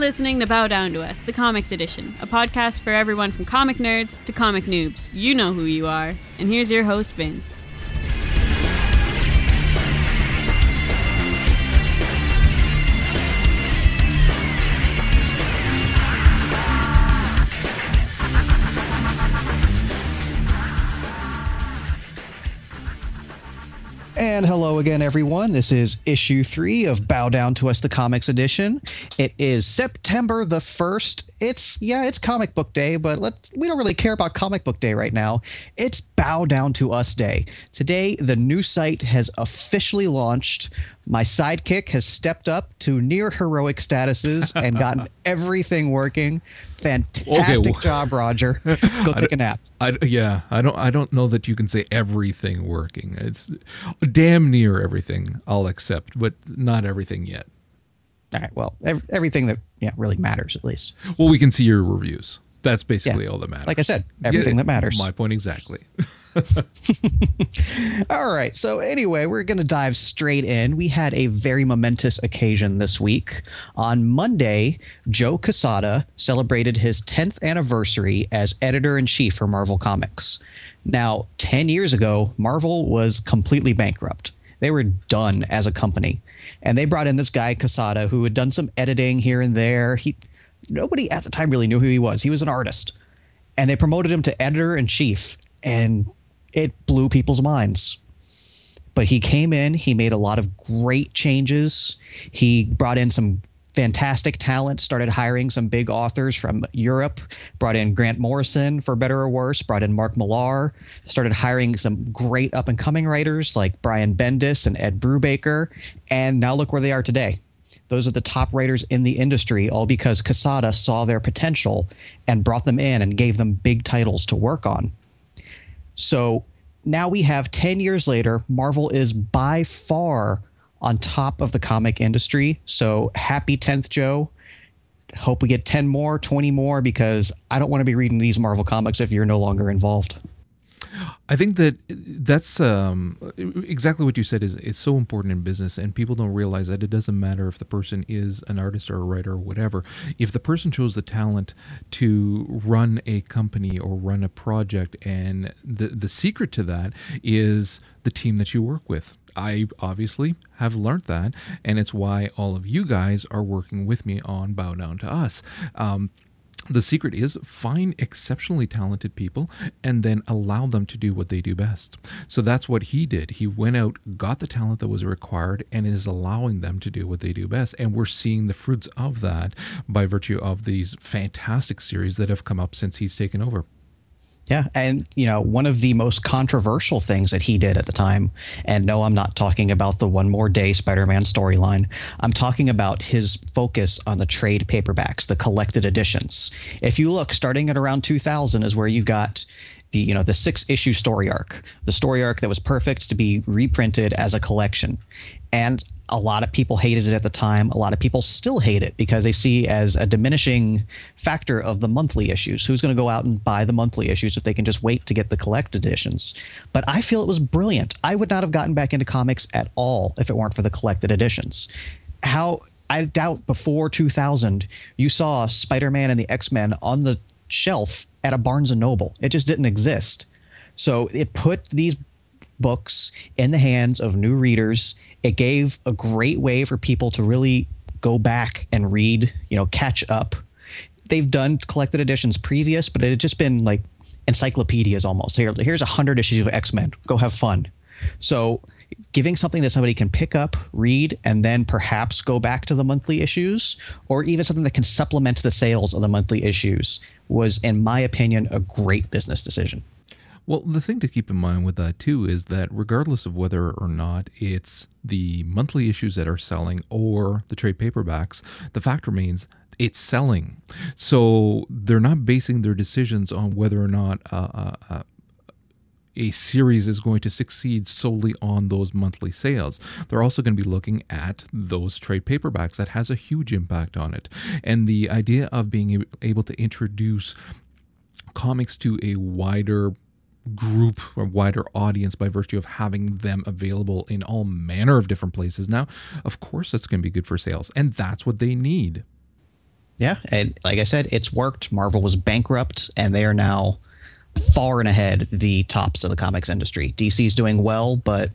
Listening to Bow Down to Us, the Comics Edition, a podcast for everyone from comic nerds to comic noobs. You know who you are. And here's your host, Vince. And hello again, everyone. This is issue three of Bow Down to Us, the Comics Edition. It is September the 1st. It's, yeah, it's comic book day, but let's, we don't really care about comic book day right now. It's Bow Down to Us Day. Today, the new site has officially launched. My sidekick has stepped up to near heroic statuses and gotten everything working. Fantastic well- job, Roger. Go take a nap. I, yeah, I don't. I don't know that you can say everything working. It's damn near everything. I'll accept, but not everything yet. All right. Well, ev- everything that yeah really matters at least. Well, we can see your reviews. That's basically Yeah. all that matters. Like I said, everything that matters. My point exactly. All right. So anyway, we're going to dive straight in. We had a very momentous occasion this week. On Monday, Joe Quesada celebrated his 10th anniversary as editor in chief for Marvel Comics. Now, 10 years ago, Marvel was completely bankrupt. They were done as a company. And they brought in this guy Quesada who had done some editing here and there. He nobody at the time really knew who he was. He was an artist. And they promoted him to editor in chief and it blew people's minds. But he came in he made a lot of great changes. He brought in some fantastic talent started hiring some big authors from europe brought in grant morrison for better or worse brought in mark millar started hiring some great up and coming writers like brian bendis and ed brubaker. And now look where they are today. Those are the top writers in the industry all because Quesada saw their potential and brought them in and gave them big titles to work on so now we have 10 years later, Marvel is by far on top of the comic industry. So happy 10th, Joe. Hope we get 10 more, 20 more, because I don't want to be reading these Marvel comics if you're no longer involved. I think that that's um, exactly what you said. Is it's so important in business, and people don't realize that it doesn't matter if the person is an artist or a writer or whatever. If the person shows the talent to run a company or run a project, and the the secret to that is the team that you work with. I obviously have learned that, and it's why all of you guys are working with me on Bow Down to Us. Um, the secret is find exceptionally talented people and then allow them to do what they do best. So that's what he did. He went out, got the talent that was required, and is allowing them to do what they do best. And we're seeing the fruits of that by virtue of these fantastic series that have come up since he's taken over. Yeah, and you know, one of the most controversial things that he did at the time, and no, I'm not talking about the one more day Spider-Man storyline. I'm talking about his focus on the trade paperbacks, the collected editions. If you look, starting at around 2000 is where you got the you know the six issue story arc, the story arc that was perfect to be reprinted as a collection, and a lot of people hated it at the time. A lot of people still hate it because they see as a diminishing factor of the monthly issues. Who's going to go out and buy the monthly issues if they can just wait to get the collect editions? But I feel it was brilliant. I would not have gotten back into comics at all if it weren't for the collected editions. How I doubt before 2000 you saw Spider-Man and the X-Men on the shelf at a Barnes and Noble. It just didn't exist. So it put these books in the hands of new readers. It gave a great way for people to really go back and read, you know, catch up. They've done collected editions previous, but it had just been like encyclopedias almost. Here, here's a hundred issues of X Men. Go have fun. So, giving something that somebody can pick up, read, and then perhaps go back to the monthly issues, or even something that can supplement the sales of the monthly issues, was, in my opinion, a great business decision. Well, the thing to keep in mind with that too is that regardless of whether or not it's the monthly issues that are selling or the trade paperbacks, the fact remains it's selling. So they're not basing their decisions on whether or not uh, uh, uh, a series is going to succeed solely on those monthly sales. They're also going to be looking at those trade paperbacks that has a huge impact on it. And the idea of being able to introduce comics to a wider group or wider audience by virtue of having them available in all manner of different places now of course that's going to be good for sales and that's what they need Yeah, and like I said, it's worked. Marvel was bankrupt, and they are now far and ahead the tops of the comics industry. DC's doing well, but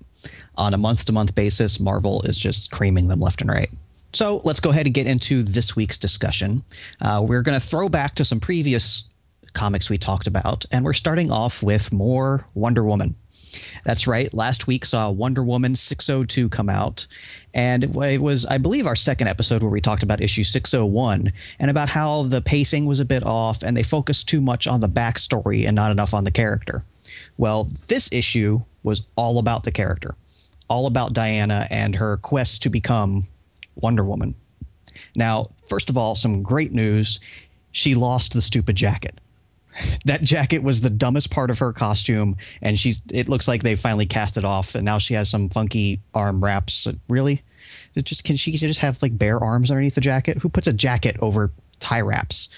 on a month to month basis, Marvel is just creaming them left and right. So let's go ahead and get into this week's discussion. Uh, we're going to throw back to some previous comics we talked about, and we're starting off with more Wonder Woman. That's right. Last week saw Wonder Woman 602 come out. And it was, I believe, our second episode where we talked about issue 601 and about how the pacing was a bit off and they focused too much on the backstory and not enough on the character. Well, this issue was all about the character, all about Diana and her quest to become Wonder Woman. Now, first of all, some great news. She lost the stupid jacket that jacket was the dumbest part of her costume and she's it looks like they finally cast it off and now she has some funky arm wraps. Really it just can she just have like bare arms underneath the jacket? Who puts a jacket over tie wraps?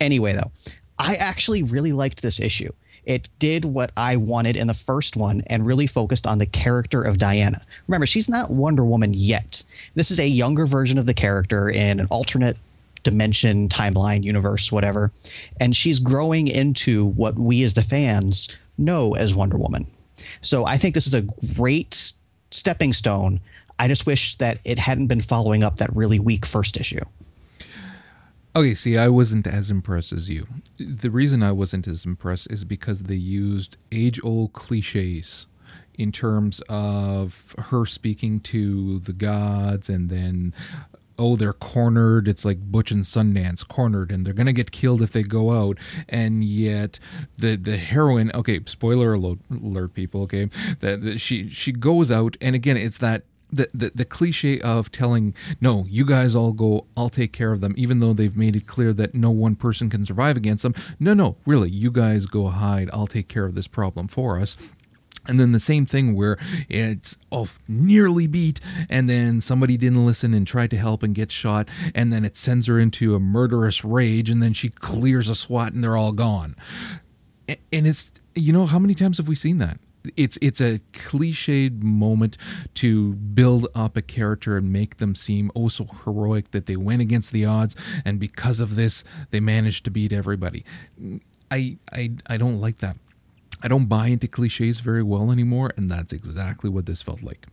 Anyway though i actually really liked this issue. It did what i wanted in the first one and really focused on the character of diana. Remember she's not wonder woman yet. This is a younger version of the character in an alternate dimension, timeline, universe, whatever. And she's growing into what we as the fans know as Wonder Woman. So I think this is a great stepping stone. I just wish that it hadn't been following up that really weak first issue. Okay, see, I wasn't as impressed as you. The reason I wasn't as impressed is because they used age old cliches in terms of her speaking to the gods and then oh they're cornered. It's like butch and sundance cornered and they're gonna get killed if they go out. And yet the the heroine okay spoiler alert, alert people okay that, that she she goes out and again it's that the, the the cliche of telling no you guys all go i'll take care of them even though they've made it clear that no one person can survive against them. No no really you guys go hide. I'll take care of this problem for us and then the same thing where it's oh nearly beat and then somebody didn't listen and tried to help and get shot and then it sends her into a murderous rage and then she clears a SWAT and they're all gone. And it's you know how many times have we seen that? It's it's a cliched moment to build up a character and make them seem oh so heroic that they went against the odds and because of this they managed to beat everybody. I i i don't like that I don't buy into cliches very well anymore, and that's exactly what this felt like.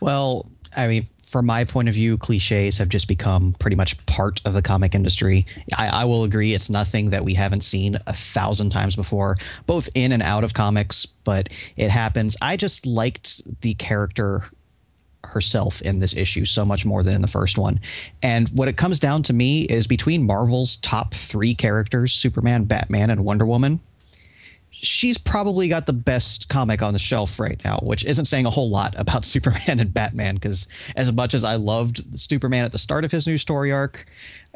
Well, I mean, from my point of view, cliches have just become pretty much part of the comic industry. I, I, will agree it's nothing that we haven't seen a thousand times before, both in and out of comics, but it happens. I just liked the character herself in this issue so much more than in the first one. And what it comes down to me is between Marvel's top three characters Superman, Batman, and Wonder Woman she's probably got the best comic on the shelf right now, which isn't saying a whole lot about Superman and Batman. Because as much as I loved Superman at the start of his new story arc,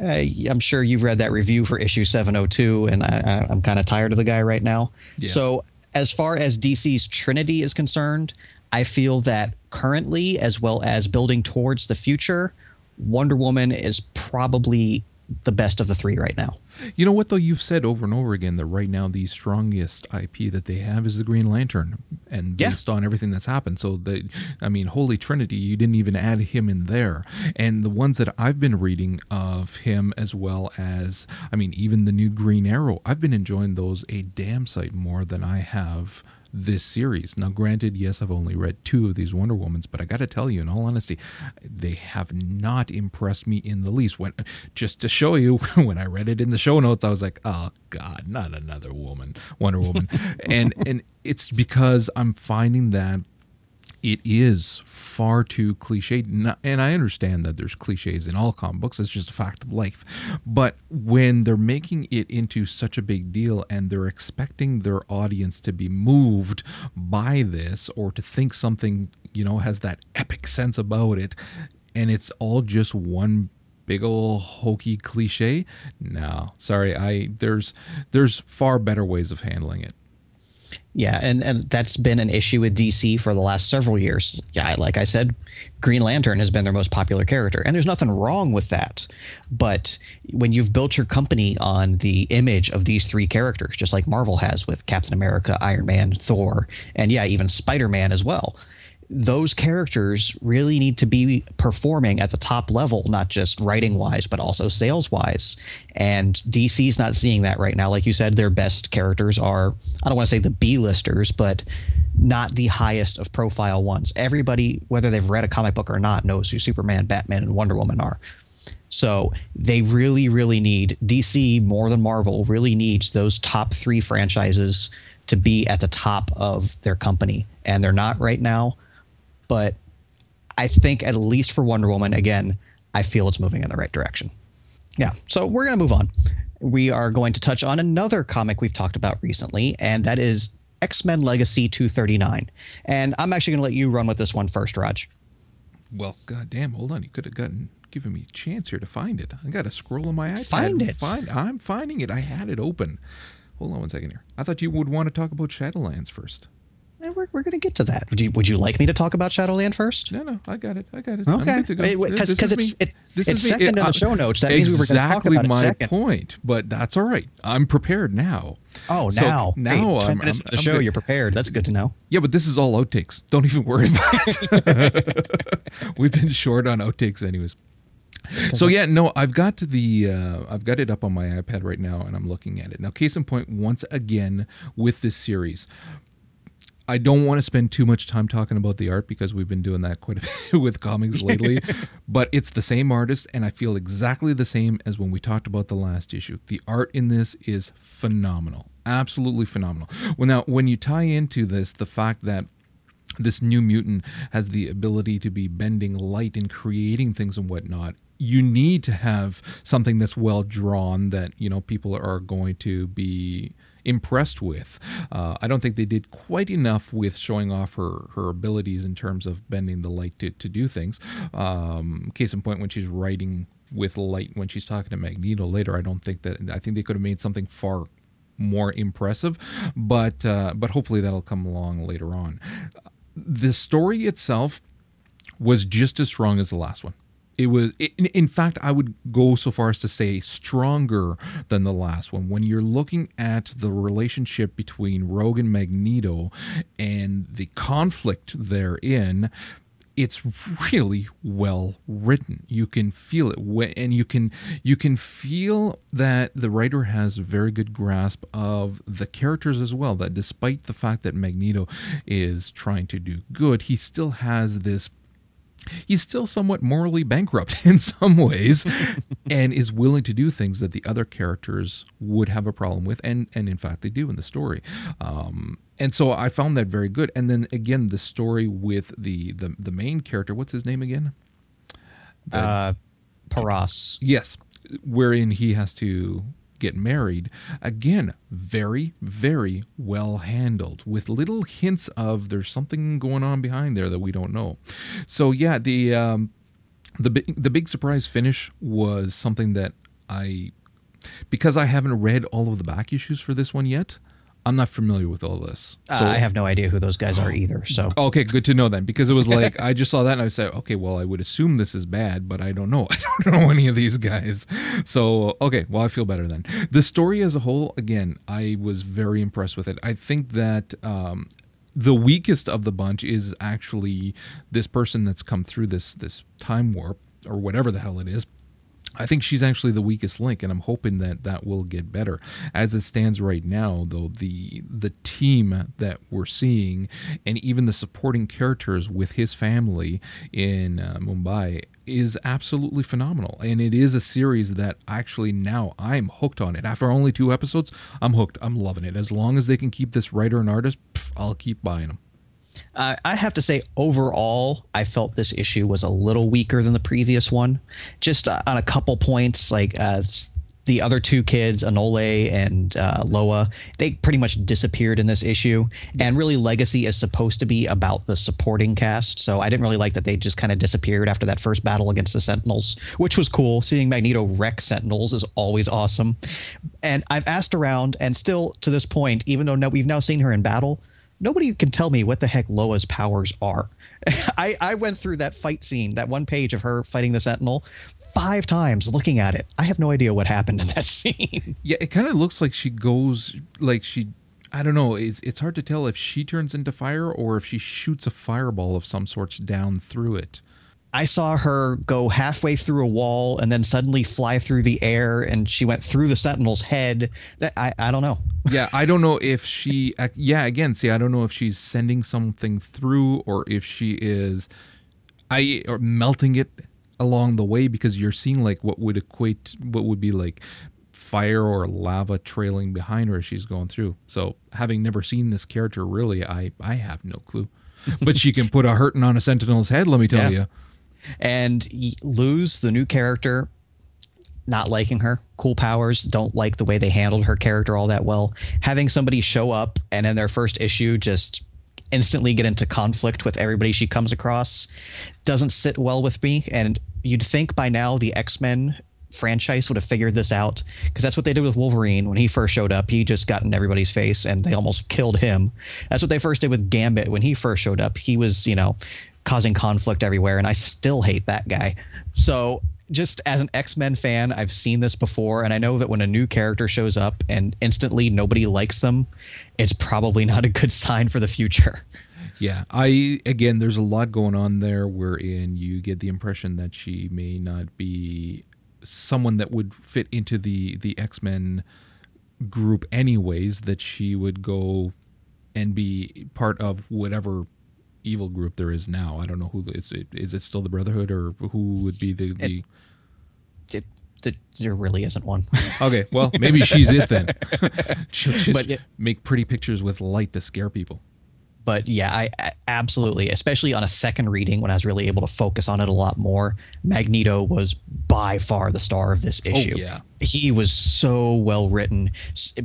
uh, I'm sure you've read that review for issue 702, and I, am kind of tired of the guy right now. Yeah. So, as far as DC's Trinity is concerned, I feel that currently, as well as building towards the future, Wonder Woman is probably the best of the three right now. You know what though? You've said over and over again that right now the strongest IP that they have is the Green Lantern, and based yeah. on everything that's happened. So the, I mean, Holy Trinity, you didn't even add him in there. And the ones that I've been reading of him, as well as, I mean, even the new Green Arrow, I've been enjoying those a damn sight more than I have this series. Now, granted, yes, I've only read two of these Wonder Womans, but I got to tell you, in all honesty, they have not impressed me in the least. When just to show you, when I read it in the show notes, I was like, "Oh God, not another woman, Wonder Woman," and and it's because I'm finding that it is far too cliched. And I understand that there's cliches in all comic books, it's just a fact of life. But when they're making it into such a big deal and they're expecting their audience to be moved by this or to think something, you know, has that epic sense about it, and it's all just one big old hokey cliche no sorry i there's there's far better ways of handling it yeah, and, and that's been an issue with DC for the last several years. Yeah, like I said, Green Lantern has been their most popular character, and there's nothing wrong with that. But when you've built your company on the image of these three characters, just like Marvel has with Captain America, Iron Man, Thor, and yeah, even Spider Man as well, those characters really need to be performing at the top level, not just writing wise, but also sales wise. And DC's not seeing that right now. Like you said, their best characters are, I don't want to say the B listers, but not the highest of profile ones. Everybody, whether they've read a comic book or not, knows who Superman, Batman, and Wonder Woman are. So they really, really need DC more than Marvel, really needs those top three franchises to be at the top of their company. And they're not right now but I think at least for Wonder Woman, again, I feel it's moving in the right direction. Yeah, so we're going to move on. We are going to touch on another comic we've talked about recently, and that is X Men Legacy 239. And I'm actually going to let you run with this one first, Raj. Well, goddamn, hold on. You could have gotten given me a chance here to find it. I got to scroll on my iPad. Find it. Find, I'm finding it. I had it open. Hold on one second here. I thought you would want to talk about Shadowlands first. We're, we're going to get to that. Would you would you like me to talk about Shadowland first? No, no, I got it. I got it. Okay, because because it's it, it's second it, in the show notes. That means we were going to talk about my second. point. But that's all right. I'm prepared now. Oh, So, now now hey, 10 I'm- minutes I'm- of the I'm show. good. You're prepared. That's good to know. Yeah, but this is all outtakes. Don't even worry about it. We've been short on outtakes, anyways. So yeah, no, I've got the uh, I've got it up on my iPad right now, and I'm looking at it now. Case in point, once again with this series, I don't want to spend too much time talking about the art because we've been doing that quite a bit with comics lately. but it's the same artist, and I feel exactly the same as when we talked about the last issue. The art in this is phenomenal, absolutely phenomenal. Well, now when you tie into this the fact that this new mutant has the ability to be bending light and creating things and whatnot you need to have something that's well drawn that you know people are going to be impressed with. Uh, i don't think they did quite enough with showing off her her abilities in terms of bending the light to, to do things. Um, case in point when she's writing with light when she's talking to magneto later i don't think that i think they could have made something far more impressive but uh, but hopefully that'll come along later on. The story itself was just as strong as the last one. It was, in, fact, I would go so far as to say stronger than the last one. When you're looking at the relationship between Rogue and Magneto and the conflict therein, it's really well written. You can feel it, and you can you can feel that the writer has a very good grasp of the characters as well. That despite the fact that Magneto is trying to do good, he still has this he's still somewhat morally bankrupt in some ways and is willing to do things that the other characters would have a problem with and and in fact they do in the story. Um, and so i found that very good. And then again the story with the the, the main character what's his name again? Uh, Paras. yes wherein he has to get married again very very well handled with little hints of there's something going on behind there that we don't know. So yeah the um the big the big surprise finish was something that i because i haven't read all of the back issues for this one yet i'm not familiar with all this Uh, I have no idea who those guys are either. So Okay, good to know then, because it was like I just saw that and I said, okay, well, I would assume this is bad, but I don't know. I don't know any of these guys. So okay, well, I feel better then. The story as a whole, again, I was very impressed with it. I think that um, the weakest of the bunch is actually this person that's come through this this time warp or whatever the hell it is. I think she's actually the weakest link, and I'm hoping that that will get better. As it stands right now, though, the the team that we're seeing, and even the supporting characters with his family in uh, Mumbai, is absolutely phenomenal. And it is a series that actually now I'm hooked on it. After only two episodes, I'm hooked. I'm loving it. As long as they can keep this writer and artist, pff, I'll keep buying them. Uh, I have to say, overall, I felt this issue was a little weaker than the previous one. Just uh, on a couple points, like uh, the other two kids, Anole and uh, Loa, they pretty much disappeared in this issue. And really, Legacy is supposed to be about the supporting cast. So I didn't really like that they just kind of disappeared after that first battle against the Sentinels, which was cool. Seeing Magneto wreck Sentinels is always awesome. And I've asked around, and still to this point, even though no, we've now seen her in battle, nobody can tell me what the heck Loa's powers are. I, I went through that fight scene, that one page of her fighting the Sentinel, five times looking at it. I have no idea what happened in that scene. Yeah, it kind of looks like she goes like she. I don't know. It's it's hard to tell if she turns into fire or if she shoots a fireball of some sorts down through it. I saw her go halfway through a wall and then suddenly fly through the air, and she went through the Sentinel's head. That I, I don't know. yeah, I don't know if she. Yeah, again, see, I don't know if she's sending something through or if she is, I or melting it along the way because you're seeing like what would equate what would be like fire or lava trailing behind her as she's going through. So having never seen this character really, I I have no clue. but she can put a hurting on a sentinel's head, let me tell yeah. you. And lose the new character, not liking her, cool powers, don't like the way they handled her character all that well. Having somebody show up and in their first issue just instantly get into conflict with everybody she comes across doesn't sit well with me. And you'd think by now the X Men franchise would have figured this out because that's what they did with Wolverine when he first showed up. He just got in everybody's face and they almost killed him. That's what they first did with Gambit when he first showed up. He was, you know, causing conflict everywhere and I still hate that guy. So just as an X-Men fan, I've seen this before and I know that when a new character shows up and instantly nobody likes them, it's probably not a good sign for the future. Yeah, I again, there's a lot going on there wherein you get the impression that she may not be someone that would fit into the the X Men group, anyways. That she would go and be part of whatever evil group there is now. I don't know who is it. Is it still the Brotherhood or who would be the the? It, it, there really isn't one. okay, well maybe she's it then. She'll just but, make pretty pictures with light to scare people but yeah, I, I, absolutely, especially on a second reading when I was really able to focus on it a lot more. Magneto was by far the star of this oh, issue. Oh, yeah, he was so well written,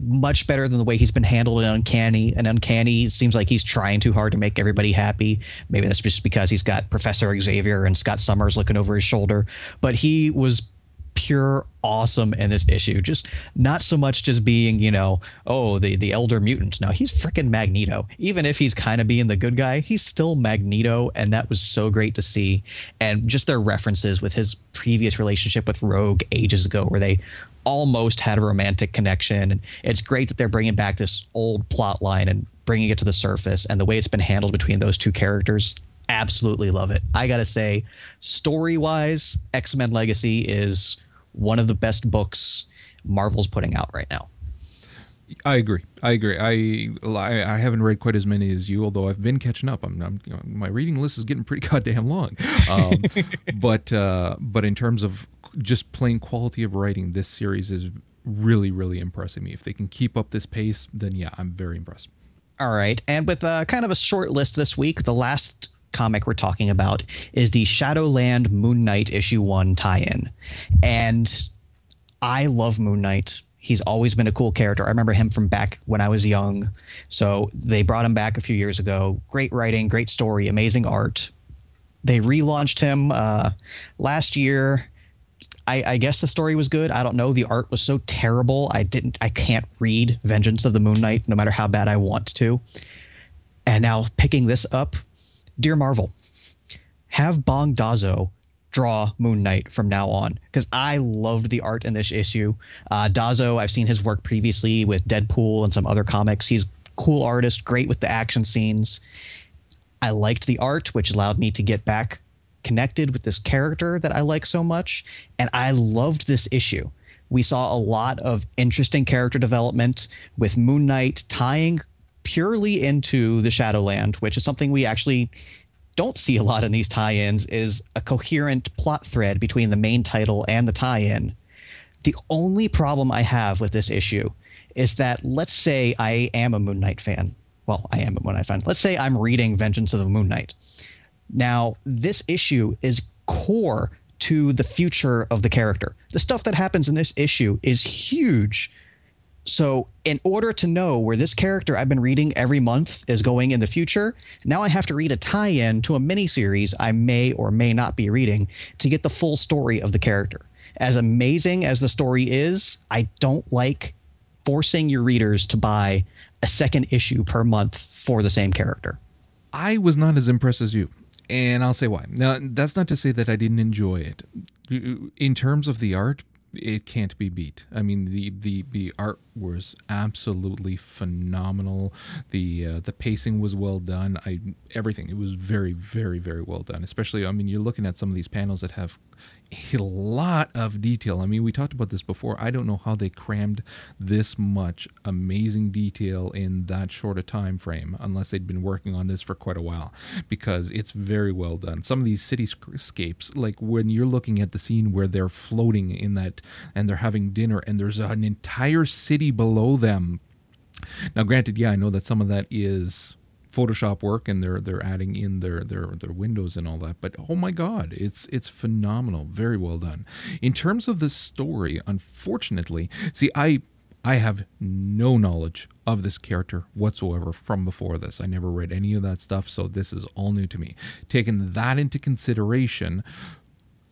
much better than the way he's been handled in Uncanny. And Uncanny seems like he's trying too hard to make everybody happy. Maybe that's just because he's got Professor Xavier and Scott Summers looking over his shoulder. But he was pure awesome in this issue. Just not so much just being, you know, oh, the the elder mutant. No, he's freaking Magneto. Even if he's kind of being the good guy, he's still Magneto, and that was so great to see. And just their references with his previous relationship with Rogue ages ago, where they almost had a romantic connection. And it's great that they're bringing back this old plot line and bringing it to the surface. And the way it's been handled between those two characters, absolutely love it. I gotta say, story wise, X Men Legacy is one of the best books Marvel's putting out right now. I agree. I agree. I, I, I haven't read quite as many as you, although I've been catching up. I'm, I'm you know, my reading list is getting pretty goddamn long. Um, but uh, but in terms of just plain quality of writing, this series is really really impressing me. If they can keep up this pace, then yeah, I'm very impressed. All right, and with uh, kind of a short list this week, the last comic we're talking about is the Shadowland Moon Knight issue one tie-in, and I love Moon Knight. He's always been a cool character. I remember him from back when I was young. So they brought him back a few years ago. Great writing, great story, amazing art. They relaunched him uh, last year. I, I, guess the story was good. I don't know. The art was so terrible. I didn't. I can't read Vengeance of the Moon Knight, no matter how bad I want to. And now picking this up, dear Marvel, have Bong Dazo draw Moon Knight from now on because I loved the art in this issue. Uh, Dazo, I've seen his work previously with Deadpool and some other comics. He's cool artist, great with the action scenes. I liked the art, which allowed me to get back connected with this character that I like so much, and I loved this issue. We saw a lot of interesting character development with Moon Knight tying purely into the Shadowland, which is something we actually don't see a lot in these tie-ins is a coherent plot thread between the main title and the tie-in. The only problem I have with this issue is that let's say I am a Moon Knight fan. Well, I am a Moon Knight fan. Let's say I'm reading Vengeance of the Moon Knight. Now, this issue is core to the future of the character. The stuff that happens in this issue is huge so, in order to know where this character I've been reading every month is going in the future, now I have to read a tie in to a miniseries I may or may not be reading to get the full story of the character. As amazing as the story is, I don't like forcing your readers to buy a second issue per month for the same character. I was not as impressed as you, and I'll say why. Now, that's not to say that I didn't enjoy it. In terms of the art, it can't be beat. I mean, the the the art was absolutely phenomenal. The uh, the pacing was well done. I everything it was very very very well done. Especially I mean you're looking at some of these panels that have a lot of detail. I mean, we talked about this before. I don't know how they crammed this much amazing detail in that short a time frame, unless they'd been working on this for quite a while, because it's very well done. Some of these cityscapes, like when you're looking at the scene where they're floating in that and they're having dinner, and there's an entire city below them. Now, granted, yeah, I know that some of that is Photoshop work and they're they're adding in their their their windows and all that. But oh my god, it's it's phenomenal, very well done. In terms of the story, unfortunately, see I I have no knowledge of this character whatsoever from before this. I never read any of that stuff, so this is all new to me. Taking that into consideration,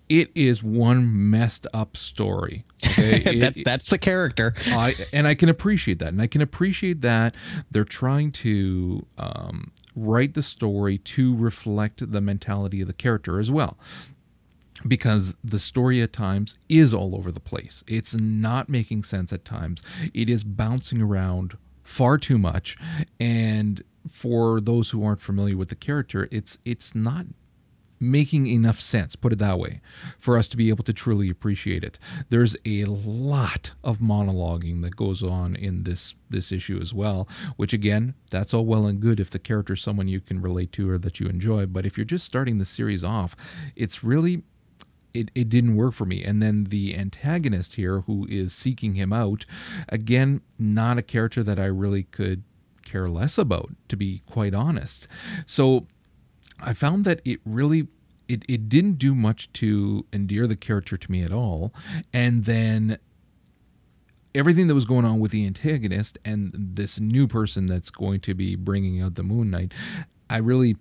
it is one messed up story. Okay? that's it, that's the character. I and I can appreciate that, and I can appreciate that they're trying to um, write the story to reflect the mentality of the character as well. Because the story at times is all over the place. It's not making sense at times. It is bouncing around far too much, and for those who aren't familiar with the character, it's it's not making enough sense, put it that way, for us to be able to truly appreciate it. There's a lot of monologuing that goes on in this this issue as well, which again, that's all well and good if the character is someone you can relate to or that you enjoy, but if you're just starting the series off, it's really it, it didn't work for me. And then the antagonist here, who is seeking him out, again, not a character that I really could care less about, to be quite honest. So I found that it really it, it didn't do much to endear the character to me at all. And then everything that was going on with the antagonist and this new person that's going to be bringing out the Moon Knight, I really.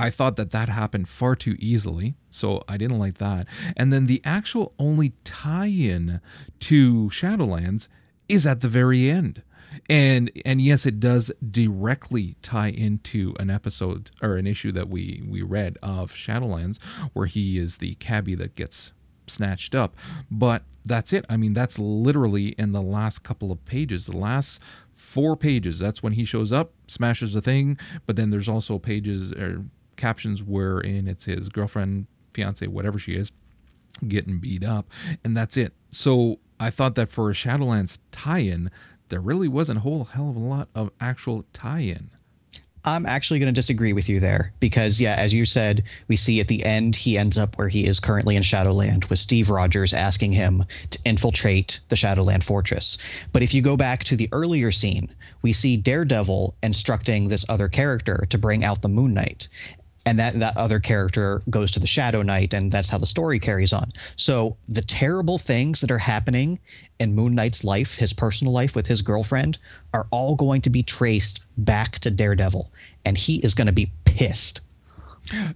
I thought that that happened far too easily, so I didn't like that. And then the actual only tie in to Shadowlands is at the very end and and yes it does directly tie into an episode or an issue that we we read of shadowlands where he is the cabbie that gets snatched up. But that's it. I mean that's literally in the last couple of pages the last four pages. That's when he shows up smashes the thing but then there's also pages or captions wherein it's his girlfriend fiance whatever she is getting beat up and that's it. So I thought that for a Shadowlands tie-in, there really wasn't a whole hell of a lot of actual tie-in. I'm actually going to disagree with you there because, yeah, as you said, we see at the end he ends up where he is currently in Shadowland with Steve Rogers asking him to infiltrate the Shadowland fortress. But if you go back to the earlier scene, we see Daredevil instructing this other character to bring out the Moon Knight and that that other character goes to the Shadow Knight, and that's how the story carries on. So the terrible things that are happening in Moon Knight's life, his personal life with his girlfriend, are all going to be traced back to Daredevil, and he is going to be pissed.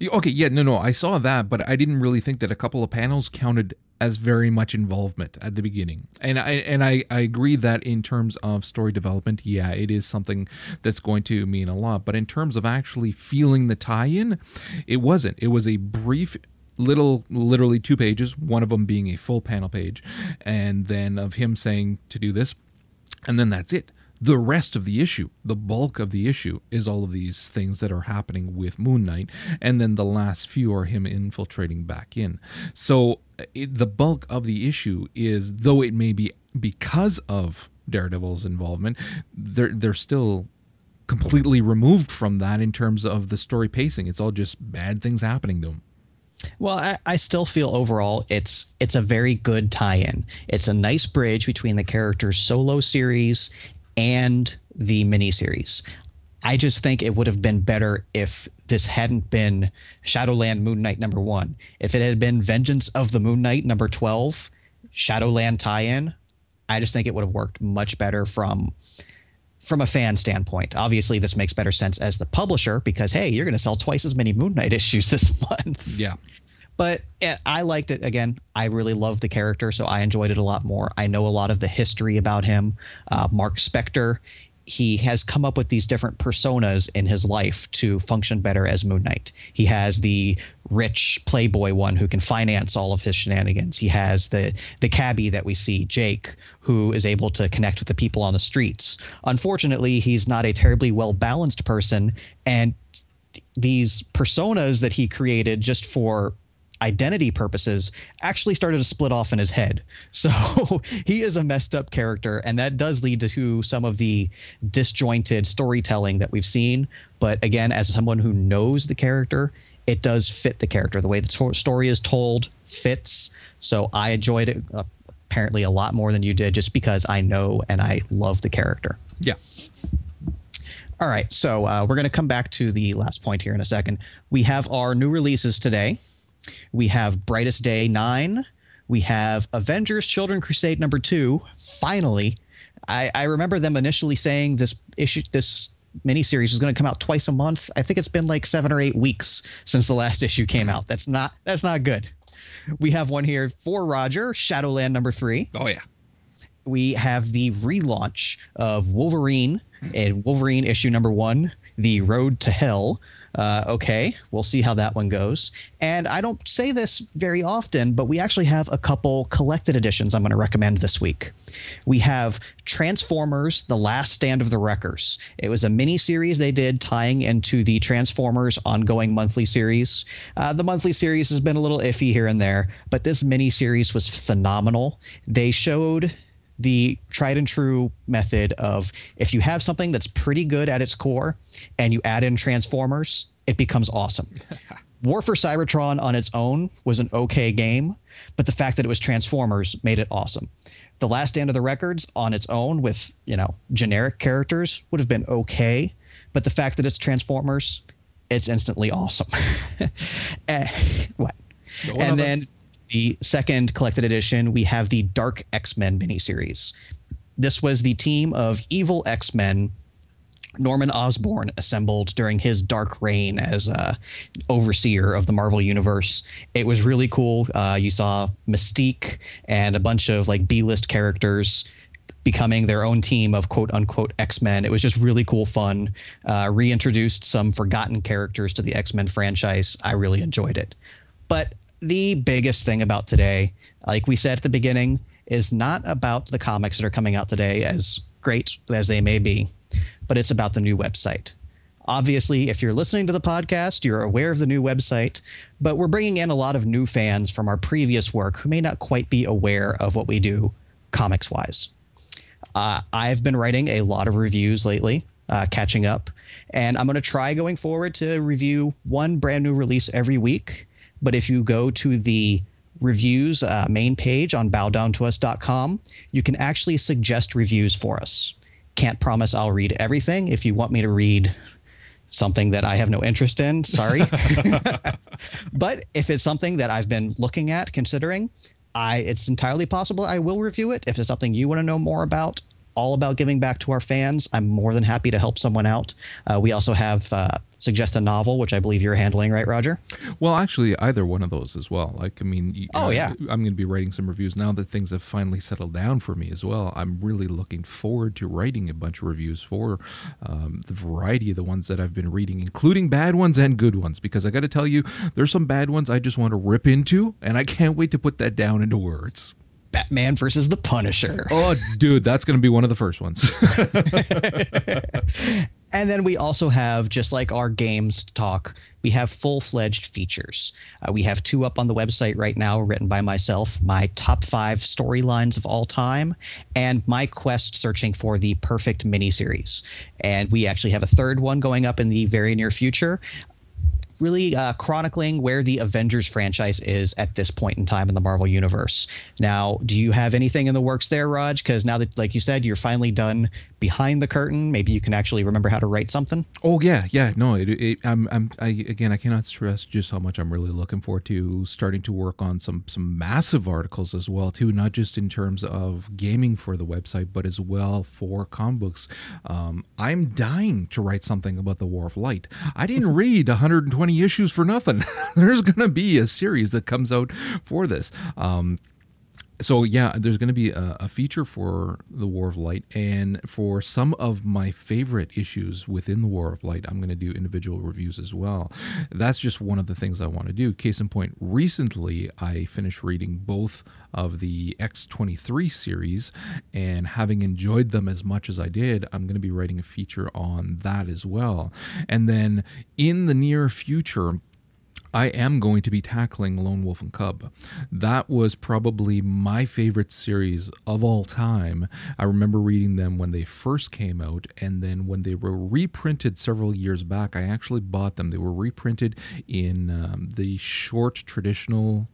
Okay, yeah, no, no, I saw that, but I didn't really think that a couple of panels counted as very much involvement at the beginning. And I and I, I agree that in terms of story development, yeah, it is something that's going to mean a lot. But in terms of actually feeling the tie-in, it wasn't. It was a brief little literally two pages, one of them being a full panel page, and then of him saying to do this, and then that's it the rest of the issue, the bulk of the issue, is all of these things that are happening with Moon Knight, and then the last few are him infiltrating back in. So it, the bulk of the issue is, though it may be because of Daredevil's involvement, they're they're still completely removed from that in terms of the story pacing. It's all just bad things happening to him. Well, I, I, still feel overall it's it's a very good tie-in. It's a nice bridge between the character's solo series and the miniseries. I just think it would have been better if this hadn't been Shadowland Moon Knight number one. If it had been Vengeance of the Moon Knight number 12, Shadowland tie in, I just think it would have worked much better from from a fan standpoint. Obviously, this makes better sense as the publisher because hey, you're going to sell twice as many Moon Knight issues this month. Yeah. But I liked it again. I really love the character, so I enjoyed it a lot more. I know a lot of the history about him. Uh, Mark Spector he has come up with these different personas in his life to function better as Moon Knight. He has the rich playboy one who can finance all of his shenanigans. He has the the cabbie that we see, Jake, who is able to connect with the people on the streets. Unfortunately, he's not a terribly well balanced person, and these personas that he created just for identity purposes actually started to split off in his head. So he is a messed up character, and that does lead to some of the disjointed storytelling that we've seen. But again, as someone who knows the character, it does fit the character. The way the story is told fits. So I enjoyed it uh, apparently a lot more than you did just because I know and I love the character. Yeah. All right, so uh, we're going to come back to the last point here in a second. We have our new releases today. We have Brightest Day 9. We have Avengers Children Crusade number 2. Finally, I, I remember them initially saying this issue this miniseries was going to come out twice a month. I think it's been like 7 or 8 weeks since the last issue came out. That's not that's not good. We have one here for Roger, Shadowland number 3. Oh yeah. We have the relaunch of Wolverine and Wolverine issue number 1, The Road to Hell uh, okay, we'll see how that one goes. And I don't say this very often, but we actually have a couple collected editions I'm going to recommend this week. We have Transformers: The Last Stand of the Wreckers. It was a mini series they did tying into the Transformers ongoing monthly series. Uh, the monthly series has been a little iffy here and there, but this mini series was phenomenal. They showed the tried and true method of if you have something that's pretty good at its core and you add in Transformers, it becomes awesome. War for Cybertron on its own was an okay game, but the fact that it was Transformers made it awesome. The Last Stand of the Wreckers on its own with, you know, generic characters would have been okay, but the fact that it's Transformers, it's instantly awesome. eh, what? and then the second collected edition, we have the Dark X Men miniseries. This was the team of evil X Men Norman Osborn assembled during his dark reign as uh, overseer of the Marvel Universe. It was really cool. Uh, you saw Mystique and a bunch of like B-list characters becoming their own team of quote unquote X Men. It was just really cool fun. Uh, reintroduced some forgotten characters to the X Men franchise. I really enjoyed it. But the biggest thing about today, like we said at the beginning, is not about the comics that are coming out today, as great as they may be, but it's about the new website. Obviously, if you're listening to the podcast, you're aware of the new website, but we're bringing in a lot of new fans from our previous work who may not quite be aware of what we do comics wise. Uh, I've been writing a lot of reviews lately, uh, catching up, and I'm going to try going forward to review one brand new release every week but if you go to the reviews uh, main page on bowdowntous.com, you can actually suggest reviews for us. Can't promise I'll read everything. If you want me to read something that I have no interest in, sorry. but if it's something that I've been looking at, considering, I it's entirely possible I will review it. If it's something you want to know more about, all about giving back to our fans, I'm more than happy to help someone out. Uh, we also have uh, suggest a novel, which I believe you're handling, right, Roger? Well, actually, either one of those as well. Like, I mean, oh yeah, I'm going to be writing some reviews now that things have finally settled down for me as well. I'm really looking forward to writing a bunch of reviews for um, the variety of the ones that I've been reading, including bad ones and good ones. Because I got to tell you, there's some bad ones I just want to rip into, and I can't wait to put that down into words. Batman versus the Punisher. Oh, dude, that's going to be one of the first ones. and then we also have, just like our games talk, we have full fledged features. Uh, we have two up on the website right now, written by myself my top five storylines of all time, and my quest searching for the perfect miniseries. And we actually have a third one going up in the very near future really uh, chronicling where the Avengers franchise is at this point in time in the Marvel universe. Now, do you have anything in the works there, Raj? Because now that, like you said, you're finally done behind the curtain, maybe you can actually remember how to write something. Oh yeah, yeah. No, it, it, I'm, I'm, I, again, I cannot stress just how much I'm really looking forward to starting to work on some some massive articles as well too, not just in terms of gaming for the website, but as well for comic books. Um, I'm dying to write something about the War of Light. I didn't read 120 issues for nothing. There's gonna be a series that comes out for this. Um, so yeah, there's going to be a, a, feature for the War of Light, and for some of my favorite issues within the War of Light, I'm going to do individual reviews as well. That's just one of the things I want to do. Case in point, recently I finished reading both of the X23 series, and having enjoyed them as much as I did, I'm going to be writing a feature on that as well. And then in the near future, I am going to be tackling Lone Wolf and Cub. That was probably my favorite series of all time. I remember reading them when they first came out, and then when they were reprinted several years back, I actually bought them. They were reprinted in um, the short traditional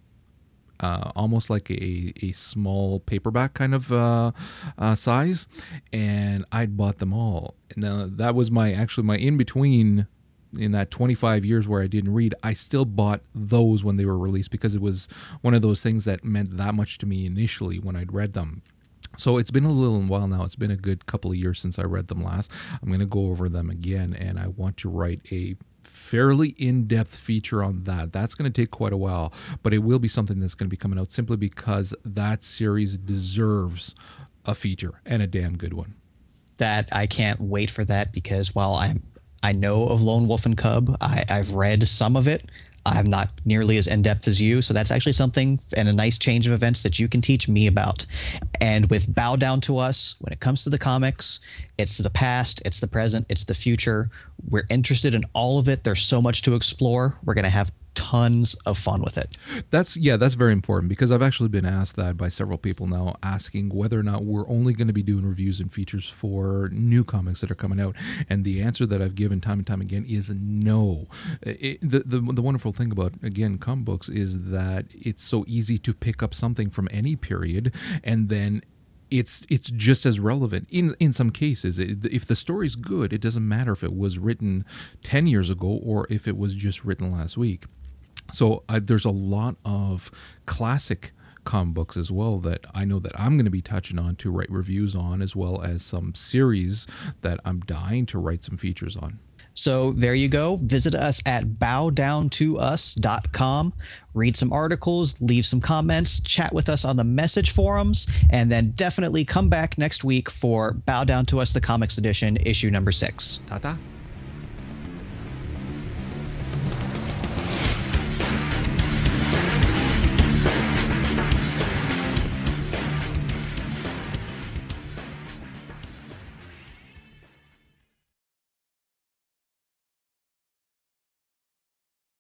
uh, almost like a, a small paperback kind of uh, uh, size, and I'd bought them all. Now that was my actually my in between in that 25 years where I didn't read, I still bought those when they were released because it was one of those things that meant that much to me initially when I'd read them. So it's been a little while now. It's been a good couple of years since I read them last. I'm going to go over them again, and I want to write a fairly in-depth feature on that. That's going to take quite a while, but it will be something that's going to be coming out simply because that series deserves a feature and a damn good one. That I can't wait for that because while I'm I know of Lone Wolf and Cub. I, I've read some of it. I'm not nearly as in depth as you, so that's actually something and a nice change of events that you can teach me about. And with Bow Down to Us, when it comes to the comics, it's the past, it's the present, it's the future. We're interested in all of it. There's so much to explore. We're going to have tons of fun with it. That's yeah, that's very important because I've actually been asked that by several people now asking whether or not we're only going to be doing reviews and features for new comics that are coming out. And the answer that I've given time and time again is no. It, the, the the wonderful thing about again comic books is that it's so easy to pick up something from any period and then it's it's just as relevant in in some cases it, if the story's good it doesn't matter if it was written 10 years ago or if it was just written last week so uh, there's a lot of classic comic books as well that I know that I'm going to be touching on to write reviews on, as well as some series that I'm dying to write some features on. So there you go. Visit us at bowdowntous.com. Read some articles, leave some comments, chat with us on the message forums, and then definitely come back next week for Bow Down to Us, the Comics Edition, issue number six. Ta ta.